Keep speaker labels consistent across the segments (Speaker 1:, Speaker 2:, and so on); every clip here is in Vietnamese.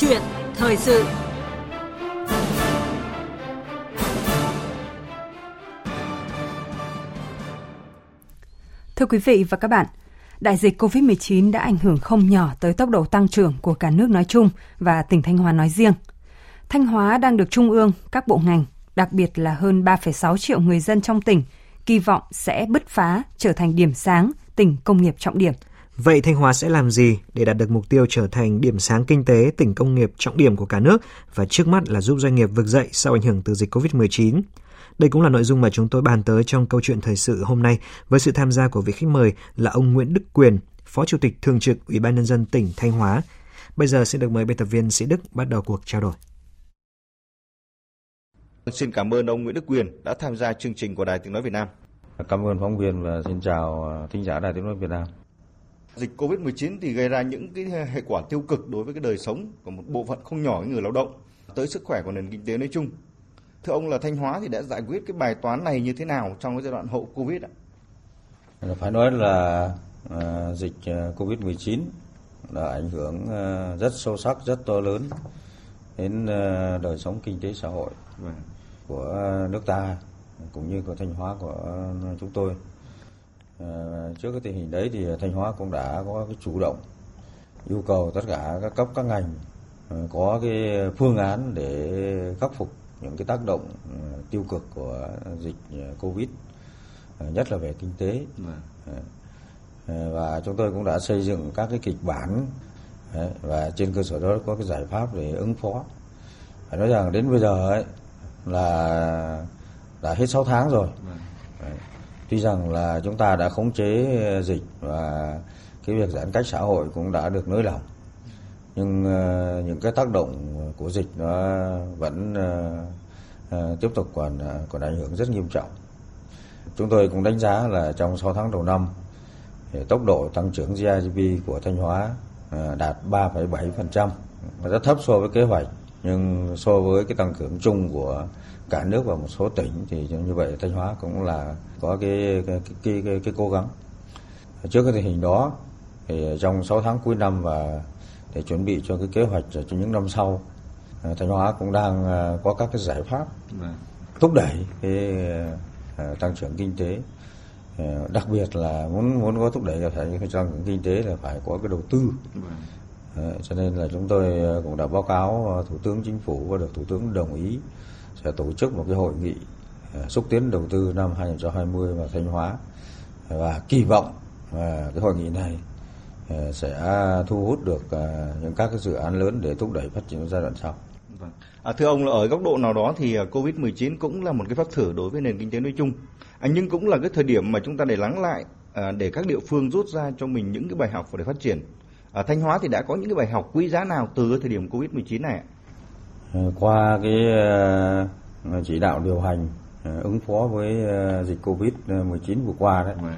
Speaker 1: chuyện thời sự Thưa quý vị và các bạn, đại dịch COVID-19 đã ảnh hưởng không nhỏ tới tốc độ tăng trưởng của cả nước nói chung và tỉnh Thanh Hóa nói riêng. Thanh Hóa đang được Trung ương, các bộ ngành, đặc biệt là hơn 3,6 triệu người dân trong tỉnh, kỳ vọng sẽ bứt phá trở thành điểm sáng, tỉnh công nghiệp trọng điểm.
Speaker 2: Vậy Thanh Hóa sẽ làm gì để đạt được mục tiêu trở thành điểm sáng kinh tế, tỉnh công nghiệp trọng điểm của cả nước và trước mắt là giúp doanh nghiệp vực dậy sau ảnh hưởng từ dịch COVID-19? Đây cũng là nội dung mà chúng tôi bàn tới trong câu chuyện thời sự hôm nay với sự tham gia của vị khách mời là ông Nguyễn Đức Quyền, Phó Chủ tịch Thường trực Ủy ban Nhân dân tỉnh Thanh Hóa. Bây giờ sẽ được mời biên tập viên Sĩ Đức bắt đầu cuộc trao đổi.
Speaker 3: Xin cảm ơn ông Nguyễn Đức Quyền đã tham gia chương trình của Đài Tiếng Nói Việt Nam.
Speaker 4: Cảm ơn phóng viên và xin chào thính giả Đài Tiếng Nói Việt Nam.
Speaker 3: Dịch Covid-19 thì gây ra những cái hệ quả tiêu cực đối với cái đời sống của một bộ phận không nhỏ người lao động, tới sức khỏe của nền kinh tế nói chung. Thưa ông là Thanh Hóa thì đã giải quyết cái bài toán này như thế nào trong cái giai đoạn hậu Covid ạ?
Speaker 4: Phải nói là uh, dịch à, Covid-19 đã ảnh hưởng uh, rất sâu sắc, rất to lớn đến đời sống kinh tế xã hội vâng. của nước ta cũng như của Thanh Hóa của chúng tôi. Trước cái tình hình đấy thì Thanh Hóa cũng đã có cái chủ động yêu cầu tất cả các cấp các ngành có cái phương án để khắc phục những cái tác động ừ, tiêu cực của dịch Covid nhất là về kinh tế. Và chúng tôi cũng đã xây dựng các cái kịch bản và trên cơ sở đó có cái giải pháp để ứng phó. Phải nói rằng đến bây giờ ấy là đã hết 6 tháng rồi tuy rằng là chúng ta đã khống chế ờ, dịch và cái việc giãn cách xã hội cũng đã được nới lỏng nhưng uh, những cái tác động của dịch nó vẫn uh, uh, tiếp tục còn còn ảnh hưởng rất nghiêm trọng. Chúng tôi cũng đánh giá là trong 6 tháng đầu năm thì tốc độ tăng trưởng GDP của Thanh Hóa đạt 3,7%, rất thấp so với kế hoạch nhưng so với cái tăng trưởng chung của cả nước và một số tỉnh thì như vậy Thanh Hóa cũng là có cái cái cái, cái, cái, cố gắng. Trước cái tình hình đó thì trong 6 tháng cuối năm và để chuẩn bị cho cái kế hoạch cho những năm sau à, thanh hóa cũng đang à, có các cái giải pháp vâng. thúc đẩy cái à, tăng trưởng kinh tế đặc biệt là muốn muốn có thúc đẩy tăng trưởng kinh tế là phải có cái đầu tư vâng. Ờ, cho nên là chúng tôi ờ, cũng đã báo cáo ờ, thủ tướng chính phủ và được thủ tướng đồng ý sẽ tổ chức một cái hội nghị xúc tiến đầu tư năm 2020 vào Thanh Hóa và kỳ vọng cái hội nghị này sẽ thu hút được những các cái dự án lớn để thúc đẩy phát triển giai đoạn sau.
Speaker 3: Vâng. À, thưa ông là ở góc độ nào đó thì Covid-19 cũng là một cái phép thử đối với nền kinh tế nói chung. À, nhưng cũng là cái thời điểm mà chúng ta để lắng lại à, để các địa phương rút ra cho mình những cái bài học để phát triển. À, Thanh Hóa thì đã có những cái bài học quý giá nào từ thời điểm Covid-19 này ạ?
Speaker 4: Qua cái chỉ đạo điều hành ứng phó với dịch Covid-19 vừa qua đấy. Vâng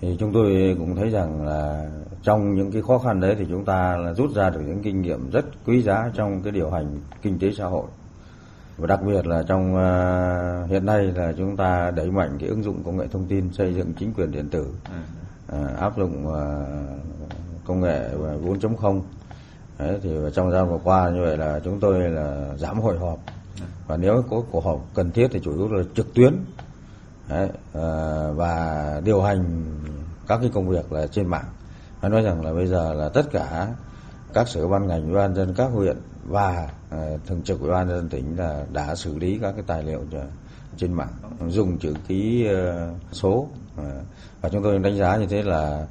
Speaker 4: thì chúng tôi cũng thấy rằng là trong những cái khó khăn đấy thì chúng ta là rút ra được những kinh nghiệm rất quý giá trong cái điều hành kinh tế xã hội và đặc biệt là trong uh, hiện nay là chúng ta đẩy mạnh cái ứng dụng công nghệ thông tin xây dựng chính quyền điện tử uh, áp dụng uh, công nghệ 4.0 Đấy, thì trong gian vừa qua như vậy là chúng tôi là giảm hội họp. Và nếu có cuộc họp cần thiết thì chủ yếu là trực tuyến. Đấy, à, và điều hành các cái công việc là trên mạng. Nói nói rằng là bây giờ là tất cả các sở ban ngành ủy ban dân các huyện và à, thường trực ủy ban dân tỉnh là đã xử lý các cái tài liệu trên mạng dùng chữ ký à, số. Và chúng tôi đánh giá như thế là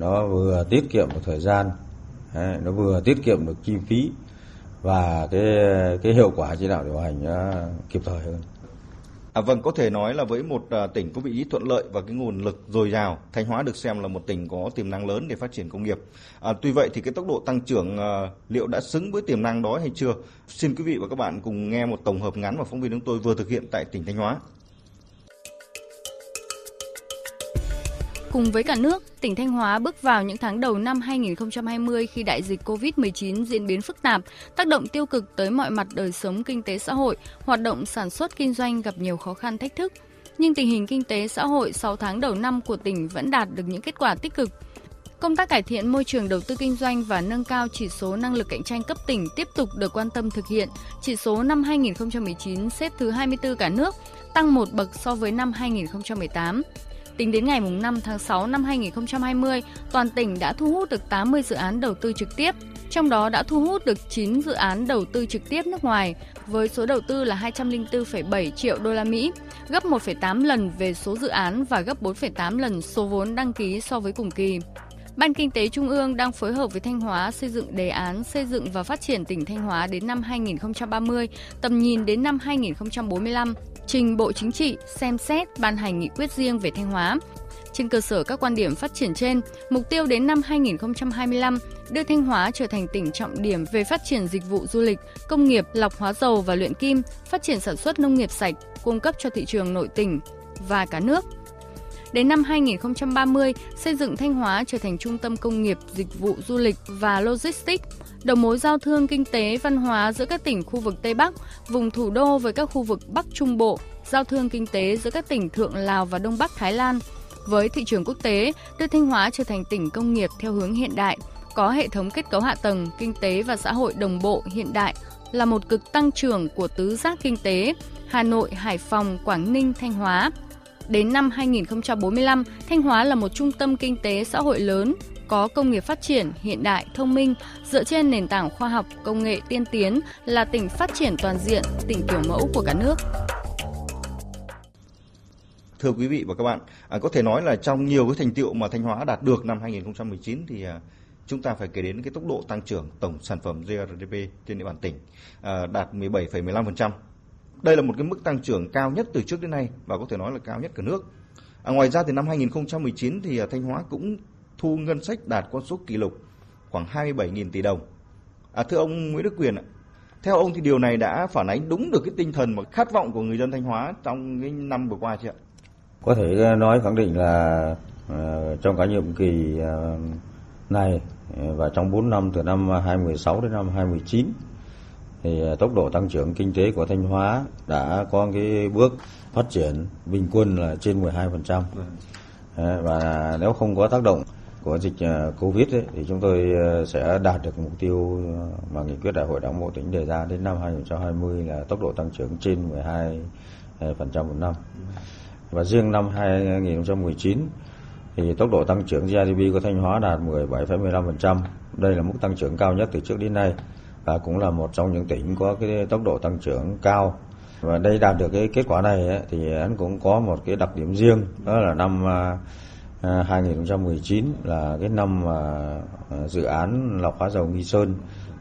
Speaker 4: nó vừa tiết kiệm được thời gian đấy, nó vừa tiết kiệm được chi phí và cái cái hiệu quả chỉ đạo điều hành nó kịp thời hơn
Speaker 3: À, vâng, có thể nói là với một à, tỉnh có vị trí thuận lợi và cái nguồn lực dồi dào, Thanh Hóa được xem là một tỉnh có tiềm năng lớn để phát triển công nghiệp. À, tuy vậy thì cái tốc độ tăng trưởng à, liệu đã xứng với tiềm năng đó hay chưa? Xin quý vị và các bạn cùng nghe một tổng hợp ngắn mà phóng viên chúng tôi vừa thực hiện tại tỉnh Thanh Hóa.
Speaker 5: Cùng với cả nước, tỉnh Thanh Hóa bước vào những tháng đầu năm 2020 khi đại dịch COVID-19 diễn biến phức tạp, tác động tiêu cực tới mọi mặt đời sống kinh tế xã hội, hoạt động sản xuất kinh doanh gặp nhiều khó khăn thách thức. Nhưng tình hình kinh tế xã hội 6 tháng đầu năm của tỉnh vẫn đạt được những kết quả tích cực. Công tác cải thiện môi trường đầu tư kinh doanh và nâng cao chỉ số năng lực cạnh tranh cấp tỉnh tiếp tục được quan tâm thực hiện. Chỉ số năm 2019 xếp thứ 24 cả nước, tăng một bậc so với năm 2018. Tính đến ngày 5 tháng 6 năm 2020, toàn tỉnh đã thu hút được 80 dự án đầu tư trực tiếp, trong đó đã thu hút được 9 dự án đầu tư trực tiếp nước ngoài với số đầu tư là 204,7 triệu đô la Mỹ, gấp 1,8 lần về số dự án và gấp 4,8 lần số vốn đăng ký so với cùng kỳ. Ban Kinh tế Trung ương đang phối hợp với Thanh Hóa xây dựng đề án xây dựng và phát triển tỉnh Thanh Hóa đến năm 2030, tầm nhìn đến năm 2045, trình Bộ Chính trị xem xét ban hành nghị quyết riêng về Thanh Hóa. Trên cơ sở các quan điểm phát triển trên, mục tiêu đến năm 2025 đưa Thanh Hóa trở thành tỉnh trọng điểm về phát triển dịch vụ du lịch, công nghiệp, lọc hóa dầu và luyện kim, phát triển sản xuất nông nghiệp sạch, cung cấp cho thị trường nội tỉnh và cả nước – Đến năm 2030, xây dựng Thanh Hóa trở thành trung tâm công nghiệp, dịch vụ du lịch và logistics, đầu mối giao thương kinh tế văn hóa giữa các tỉnh khu vực Tây Bắc, vùng thủ đô với các khu vực Bắc Trung Bộ, giao thương kinh tế giữa các tỉnh Thượng Lào và Đông Bắc Thái Lan. Với thị trường quốc tế, đưa Thanh Hóa trở thành tỉnh công nghiệp theo hướng hiện đại, có hệ thống kết cấu hạ tầng, kinh tế và xã hội đồng bộ hiện đại, là một cực tăng trưởng của tứ giác kinh tế Hà Nội, Hải Phòng, Quảng Ninh, Thanh Hóa – Đến năm 2045, Thanh Hóa là một trung tâm kinh tế xã hội lớn, có công nghiệp phát triển, hiện đại, thông minh, dựa trên nền tảng khoa học, công nghệ tiên tiến, là tỉnh phát triển toàn diện, tỉnh kiểu mẫu của cả nước.
Speaker 3: Thưa quý vị và các bạn, à, có thể nói là trong nhiều cái thành tiệu mà Thanh Hóa đạt được năm 2019 thì à, chúng ta phải kể đến cái tốc độ tăng trưởng tổng sản phẩm GRDP trên địa bàn tỉnh à, đạt 17,15%, đây là một cái mức tăng trưởng cao nhất từ trước đến nay và có thể nói là cao nhất cả nước. À, ngoài ra thì năm 2019 thì à, Thanh Hóa cũng thu ngân sách đạt con số kỷ lục khoảng 27.000 tỷ đồng. À, thưa ông Nguyễn Đức Quyền ạ, theo ông thì điều này đã phản ánh đúng được cái tinh thần và khát vọng của người dân Thanh Hóa trong cái năm vừa qua chưa ạ?
Speaker 4: Có thể nói khẳng định là à, trong cả nhiệm kỳ à, này và trong 4 năm từ năm 2016 đến năm 2019 thì à, tốc độ tăng trưởng kinh tế của Thanh Hóa đã có cái bước phát triển bình quân là trên 12%. Vâng. Và nếu không có tác động của dịch à, Covid ấy, thì chúng tôi à, sẽ đạt được mục tiêu mà nghị quyết đại hội đảng bộ tỉnh đề ra đến năm 2020 là tốc độ tăng trưởng trên 12% một năm. Và riêng năm 2019 thì tốc độ tăng trưởng GDP của Thanh Hóa đạt 17,15%. Đây là mức tăng trưởng cao nhất từ trước đến nay và cũng là một trong những tỉnh có cái tốc độ tăng trưởng cao. Và đây đạt được cái kết quả này ấy, thì anh cũng có một cái đặc điểm riêng đó là năm 2019 à, là cái năm mà à, dự án lọc hóa dầu Nghi Sơn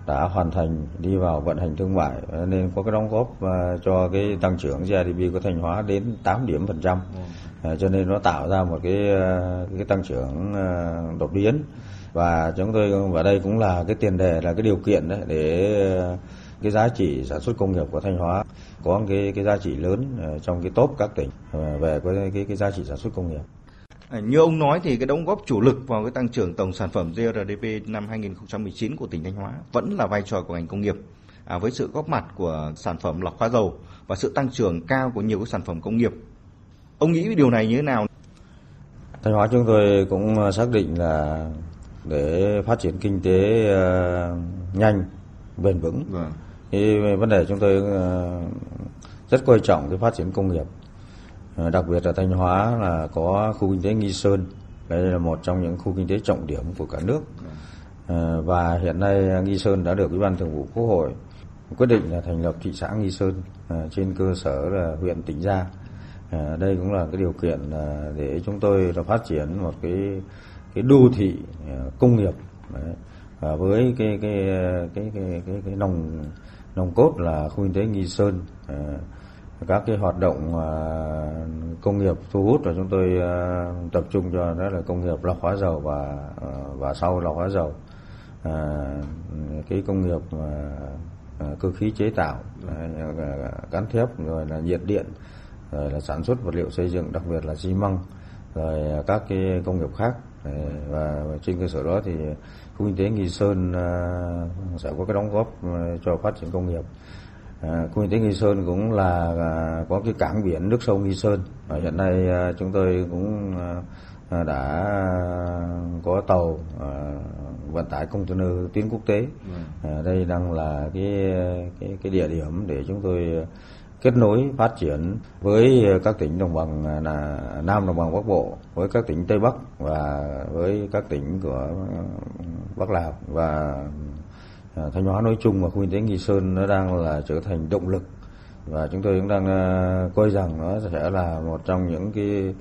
Speaker 4: đã hoàn thành đi vào vận hành thương mại. Nên có cái đóng góp à, cho cái tăng trưởng GDP của Thanh Hóa đến 8 điểm phần trăm. Ừ. cho nên nó tạo ra một cái cái tăng trưởng đột biến và chúng tôi và đây cũng là cái tiền đề là cái điều kiện đấy để ờ, cái giá trị sản xuất công nghiệp của Thanh Hóa có cái cái giá trị lớn ờ, trong cái top các tỉnh ờ, về cái cái, cái giá trị sản xuất công nghiệp.
Speaker 3: À, như ông nói thì cái đóng góp chủ lực vào cái tăng trưởng tổng sản phẩm GRDP năm 2019 của tỉnh Thanh Hóa vẫn là vai trò của ngành công nghiệp. À, với sự góp mặt của sản phẩm lọc hóa dầu và sự tăng trưởng cao của nhiều cái sản phẩm công nghiệp. Ông nghĩ điều này như thế nào?
Speaker 4: Thanh Hóa chúng tôi cũng xác định là để phát triển kinh tế uh, nhanh bền vững. Vâng. thì vấn đề chúng tôi uh, rất coi trọng cái phát triển công nghiệp. Uh, đặc biệt là thanh hóa là có khu kinh tế nghi sơn. Đây là một trong những khu kinh tế trọng điểm của cả nước. Và hiện nay nghi sơn đã được ủy ban thường vụ quốc hội quyết định là thành lập thị xã nghi sơn trên cơ sở là huyện tỉnh gia. Đây cũng là cái điều kiện để chúng tôi là phát triển một cái cái đô thị à, công nghiệp đấy, và với cái cái cái cái cái, cái nòng nòng cốt là khu kinh tế nghi sơn à, các cái hoạt động à, công nghiệp thu hút và chúng tôi à, tập trung cho đó là công nghiệp lọc hóa dầu và à, và sau lọc hóa dầu. Cái công nghiệp cơ khí chế tạo cán thép rồi là nhiệt điện rồi là sản xuất vật liệu xây dựng đặc biệt là xi măng rồi các cái công nghiệp khác và trên cơ sở đó thì khu kinh tế Nghi Sơn à, sẽ có cái đóng góp à, cho phát triển công nghiệp. À, khu kinh tế Nghi Sơn cũng là có cái cảng biển nước sông Nghi Sơn và hiện nay chúng tôi cũng đã có tàu vận tải container tuyến quốc tế. Ừ. Đây đang là cái cái cái địa điểm để chúng tôi kết nối phát triển với các tỉnh đồng bằng à, là Nam đồng bằng Bắc Bộ, với các tỉnh Tây Bắc và với các tỉnh của ừ, Bắc Lào và à, Thanh Hóa nói chung và khu kinh tế Nghi Sơn nó đang là trở thành động lực và chúng tôi cũng đang à, coi rằng nó sẽ là một trong những cái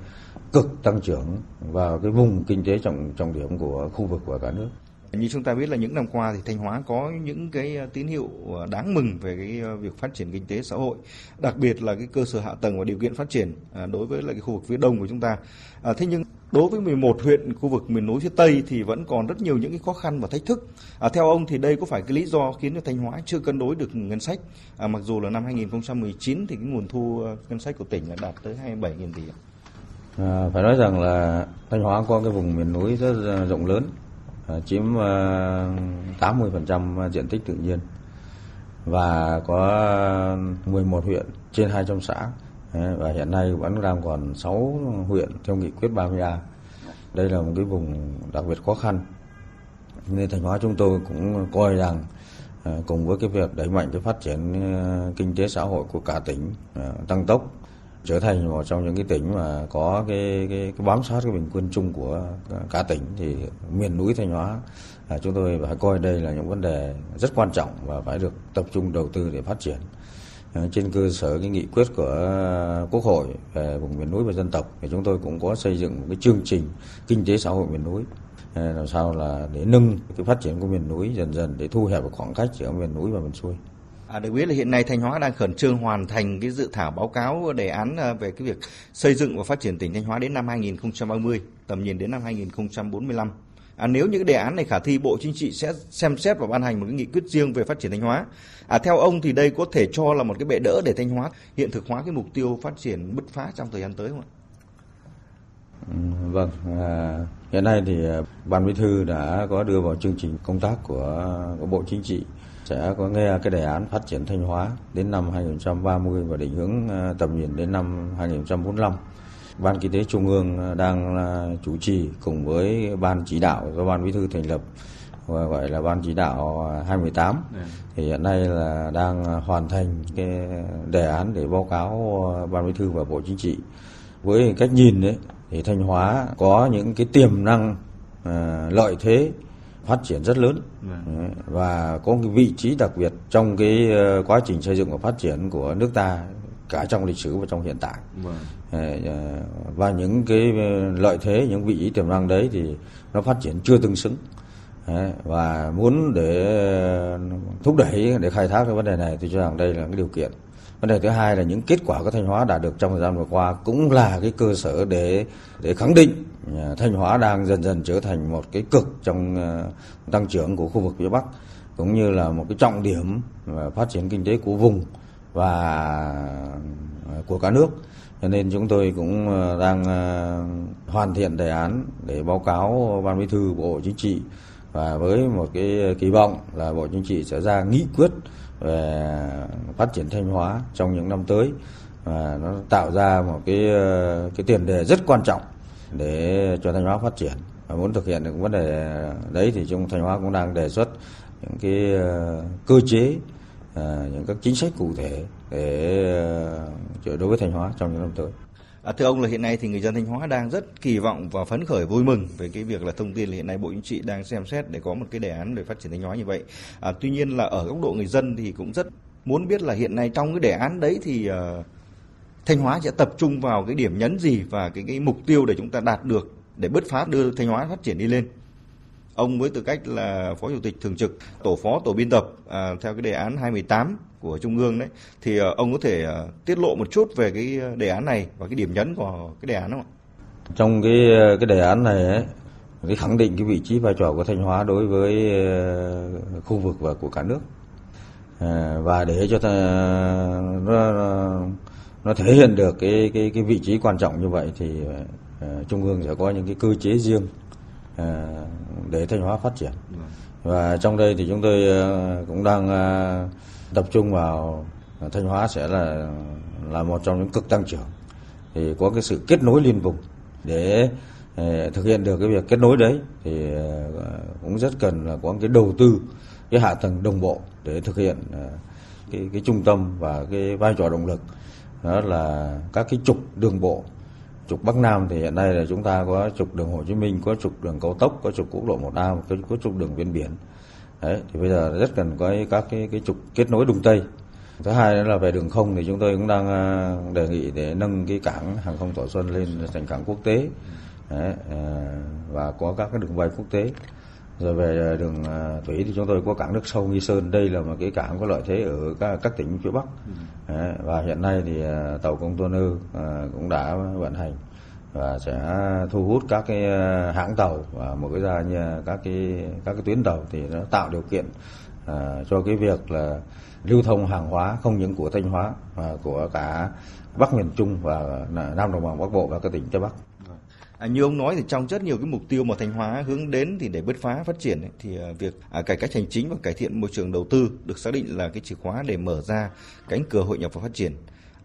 Speaker 4: cực tăng trưởng vào cái vùng kinh tế trọng trọng điểm của khu vực và cả nước.
Speaker 3: Như chúng ta biết là những năm qua thì Thanh Hóa có những cái ờ, tín hiệu ờ, đáng mừng về cái ờ, việc phát triển kinh tế xã hội, đặc biệt là cái cơ sở hạ tầng và điều kiện phát triển đối với lại cái khu vực phía đông của chúng ta. À, thế nhưng đối với 11 huyện khu vực miền núi phía tây thì vẫn còn rất nhiều những cái khó khăn và thách thức. À, theo ông thì đây có phải cái lý do khiến cho Thanh Hóa chưa cân đối được ngân sách? À, mặc dù là năm 2019 thì cái nguồn thu ngân sách của tỉnh là đạt tới 27.000 tỷ.
Speaker 4: À, phải nói rằng là Thanh Hóa có cái vùng miền núi rất rộng lớn Ờ, chiếm ờ, 80% ờ, diện tích tự nhiên và có 11 huyện trên 200 xã và hiện nay vẫn đang còn 6 huyện theo nghị quyết 30A. Đây là một cái vùng đặc biệt khó khăn. Nên thành Hóa chúng tôi cũng coi rằng cùng với cái việc đẩy mạnh cái phát triển kinh tế xã hội của cả tỉnh tăng tốc trở thành một trong những cái tỉnh mà có cái cái, cái bám sát cái bình quân chung của cả tỉnh thì miền núi Thanh Hóa à, chúng tôi phải coi đây là những vấn đề rất quan trọng và phải được tập trung đầu tư để phát triển à, trên cơ sở cái nghị quyết của Quốc hội về vùng miền núi và dân tộc thì chúng tôi cũng có xây dựng một cái chương trình kinh tế xã hội miền núi à, làm sao là để nâng cái phát triển của miền núi dần dần để thu hẹp khoảng cách giữa miền núi và miền xuôi.
Speaker 3: À, được biết là hiện nay Thanh Hóa đang khẩn trương hoàn thành cái dự thảo báo cáo đề án ờ, về cái việc xây dựng và phát triển tỉnh Thanh Hóa đến năm 2030, tầm nhìn đến năm 2045. À, nếu những cái đề án này khả thi, Bộ Chính trị sẽ xem xét và ban hành một cái nghị quyết riêng về phát triển Thanh Hóa. À, theo ông thì đây có thể cho là một cái bệ đỡ để Thanh Hóa hiện thực hóa cái mục tiêu phát triển bứt phá trong thời gian tới không ạ?
Speaker 4: Ừ, vâng, à, hiện nay thì à, Ban Bí thư đã có đưa vào chương trình công tác của, à, của Bộ Chính trị sẽ có nghe cái đề án phát triển Thanh Hóa đến năm 2030 và định hướng ờ, tầm nhìn đến năm 2045. Ban Kinh tế Trung ương ờ, đang ờ, chủ trì cùng với Ban chỉ đạo do Ban Bí thư thành lập và gọi là Ban chỉ đạo 218 ừ. thì hiện nay là đang hoàn thành cái đề án để báo cáo Ban Bí thư và Bộ Chính trị. Với cách nhìn đấy thì Thanh Hóa có những cái tiềm năng lợi thế phát triển rất lớn vâng. và có cái vị trí đặc biệt trong cái ờ, quá trình xây dựng và phát triển của nước ta cả trong lịch sử và trong hiện tại vâng. ờ, và những cái lợi thế những vị trí tiềm năng đấy thì nó phát triển chưa tương xứng và muốn để thúc đẩy để khai thác cái vấn đề này tôi cho rằng đây là cái điều kiện vấn đề thứ hai là những kết quả của thanh hóa đạt được trong thời gian vừa qua cũng là cái cơ sở để để khẳng định à, thanh hóa đang dần dần trở thành một cái cực trong à, tăng trưởng của khu vực phía bắc, cũng như là một cái trọng điểm phát triển kinh tế của vùng và à, của cả nước. Cho nên chúng tôi cũng đang hoàn thiện đề án để báo cáo ban bí thư, bộ chính trị và với một cái kỳ vọng là bộ chính trị sẽ ra nghị quyết về phát triển thanh hóa trong những năm tới. Và nó tạo ra một cái cái tiền đề rất quan trọng để cho thanh hóa phát triển. Và muốn thực hiện được vấn đề đấy thì trong thanh hóa cũng đang đề xuất những cái ờ, cơ chế ờ, những các chính sách cụ thể để ờ, đối với thanh hóa trong những năm tới.
Speaker 3: À, thưa ông là hiện nay thì người dân Thanh Hóa đang rất kỳ vọng và phấn khởi vui mừng về cái việc là thông tin là hiện nay Bộ Chính trị đang xem xét để có một cái đề án để phát triển Thanh Hóa như vậy. À, tuy nhiên là ở góc độ người dân thì cũng rất muốn biết là hiện nay trong cái đề án đấy thì uh, Thanh Hóa sẽ tập trung vào cái điểm nhấn gì và cái cái mục tiêu để chúng ta đạt được để bứt phá đưa Thanh Hóa phát triển đi lên. Ông với tư cách là Phó Chủ tịch Thường trực Tổ phó Tổ biên tập à, theo cái đề án 218 của Trung ương đấy thì à, ông có thể à, tiết lộ một chút về cái đề án này và cái điểm nhấn của cái đề án không ạ?
Speaker 4: Trong cái cái đề án này ấy, cái khẳng định cái vị trí vai trò của Thanh Hóa đối với khu vực và của cả nước. Và để cho ta, nó, nó thể hiện được cái cái cái vị trí quan trọng như vậy thì trung ương sẽ có những cái cơ chế riêng để thanh hóa phát triển. Và trong đây thì chúng tôi ờ, cũng đang ờ, tập trung vào thanh hóa sẽ là là một trong những cực tăng trưởng thì có cái sự kết nối liên vùng để ờ, thực hiện được cái việc kết nối đấy thì ờ, cũng rất cần là có cái đầu tư cái hạ tầng đồng bộ để thực hiện ờ, cái cái trung tâm và cái vai trò động lực đó là các cái trục đường bộ trục Bắc Nam thì hiện nay là chúng ta có trục đường Hồ Chí Minh, có trục đường cao tốc, có trục quốc lộ 1A, có, có trục đường ven biển. Đấy, thì bây giờ rất cần có các cái cái trục kết nối Đông Tây. Thứ hai nữa là về đường không thì chúng tôi cũng đang à, đề nghị để nâng cái cảng hàng không Thọ Xuân lên thành cảng quốc tế. Đấy, à, và có các cái đường bay quốc tế rồi về đường à, thủy thì chúng tôi có cảng nước sâu nghi sơn đây là một cái cảng có lợi thế ở các, các tỉnh phía bắc ừ. và hiện nay thì tàu container cũng đã vận hành và sẽ thu hút các cái ờ, hãng tàu và mở ra như các cái các cái tuyến tàu thì nó tạo điều kiện ờ, cho cái việc là lưu thông hàng hóa không những của thanh hóa mà của cả bắc miền trung và nam đồng bằng bắc bộ và các tỉnh tây bắc
Speaker 3: À, như ông nói thì trong rất nhiều cái mục tiêu mà Thanh Hóa hướng đến thì để bứt phá phát triển ấy, thì ờ, việc à, cải cách hành chính và cải thiện môi trường đầu tư được xác định là cái chìa khóa để mở ra cánh cửa hội nhập và phát triển.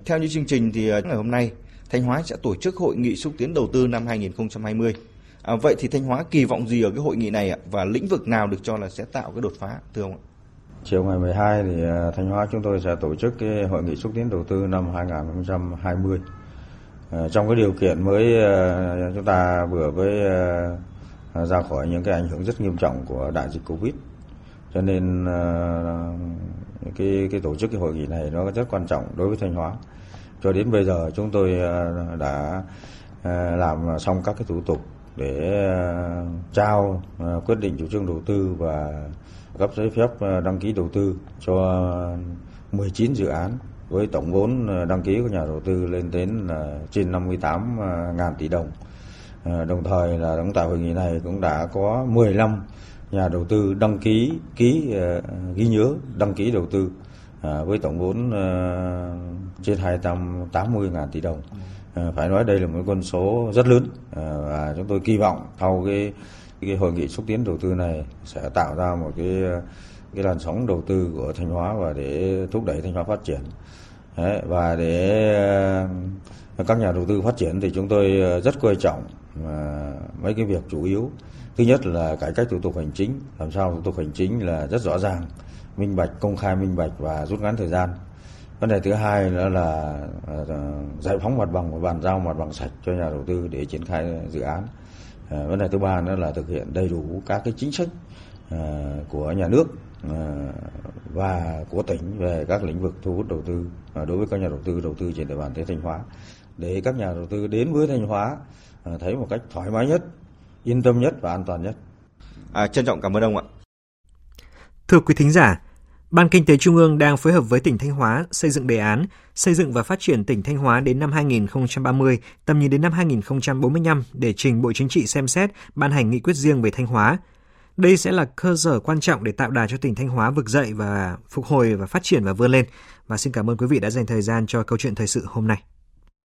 Speaker 3: Theo như chương trình thì ngày hôm nay Thanh Hóa sẽ tổ chức hội nghị xúc tiến đầu tư năm 2020. À, vậy thì Thanh Hóa kỳ vọng gì ở cái hội nghị này ạ và lĩnh vực nào được cho là sẽ tạo cái đột phá thưa ông ạ?
Speaker 4: Chiều ngày 12 thì à, Thanh Hóa chúng tôi sẽ tổ chức cái hội nghị xúc tiến đầu tư năm 2020 À, trong cái điều kiện mới à, chúng ta vừa mới à, ra khỏi những cái ảnh hưởng rất nghiêm trọng của đại dịch covid cho nên à, cái cái tổ chức cái hội nghị này nó rất quan trọng đối với thanh hóa cho đến bây giờ chúng tôi à, đã à, làm xong các cái thủ tục để à, trao quyết định chủ trương đầu tư và cấp giấy phép đăng ký đầu tư cho 19 dự án với tổng vốn đăng ký của nhà đầu tư lên đến là trên 58 ờ, ngàn tỷ đồng. Đồng thời là cũng tại hội nghị này cũng đã có 15 nhà đầu tư đăng ký ký ghi nhớ đăng ký đầu tư với tổng vốn trên 280 ngàn tỷ đồng. Phải nói đây là một con số rất lớn và chúng tôi kỳ vọng sau cái cái hội nghị xúc tiến đầu tư này sẽ tạo ra một cái cái làn sóng đầu tư của Thanh Hóa và để thúc đẩy Thanh Hóa phát triển. Đấy, và để ờ, các nhà đầu tư phát triển thì chúng tôi rất coi trọng ờ, mấy cái việc chủ yếu. Thứ nhất là cải cách thủ tục hành chính, làm sao thủ tục hành chính là rất rõ ràng, minh bạch, công khai minh bạch và rút ngắn thời gian. Vấn đề thứ hai nữa là giải phóng mặt bằng và bàn giao mặt bằng sạch cho nhà đầu tư để triển khai dự án. Vấn đề thứ ba nữa là thực hiện đầy đủ các cái chính sách của nhà nước Ờ, và của tỉnh về các lĩnh vực thu hút đầu tư đối với các nhà đầu tư đầu tư trên địa bàn tỉnh Thanh Hóa để các nhà đầu tư đến với Thanh Hóa ờ, thấy một cách thoải mái nhất, yên tâm nhất và an toàn nhất.
Speaker 3: À, trân trọng cảm ơn ông ạ.
Speaker 2: Thưa quý thính giả, Ban Kinh tế Trung ương đang phối hợp với tỉnh Thanh Hóa xây dựng đề án xây dựng và phát triển tỉnh Thanh Hóa đến năm 2030, tầm nhìn đến năm 2045 để trình Bộ Chính trị xem xét ban hành nghị quyết riêng về Thanh Hóa – đây sẽ là cơ sở quan trọng để tạo đà cho tỉnh Thanh Hóa vực dậy và phục hồi và phát triển và vươn lên. Và xin cảm ơn quý vị đã dành thời gian cho câu chuyện thời sự hôm nay.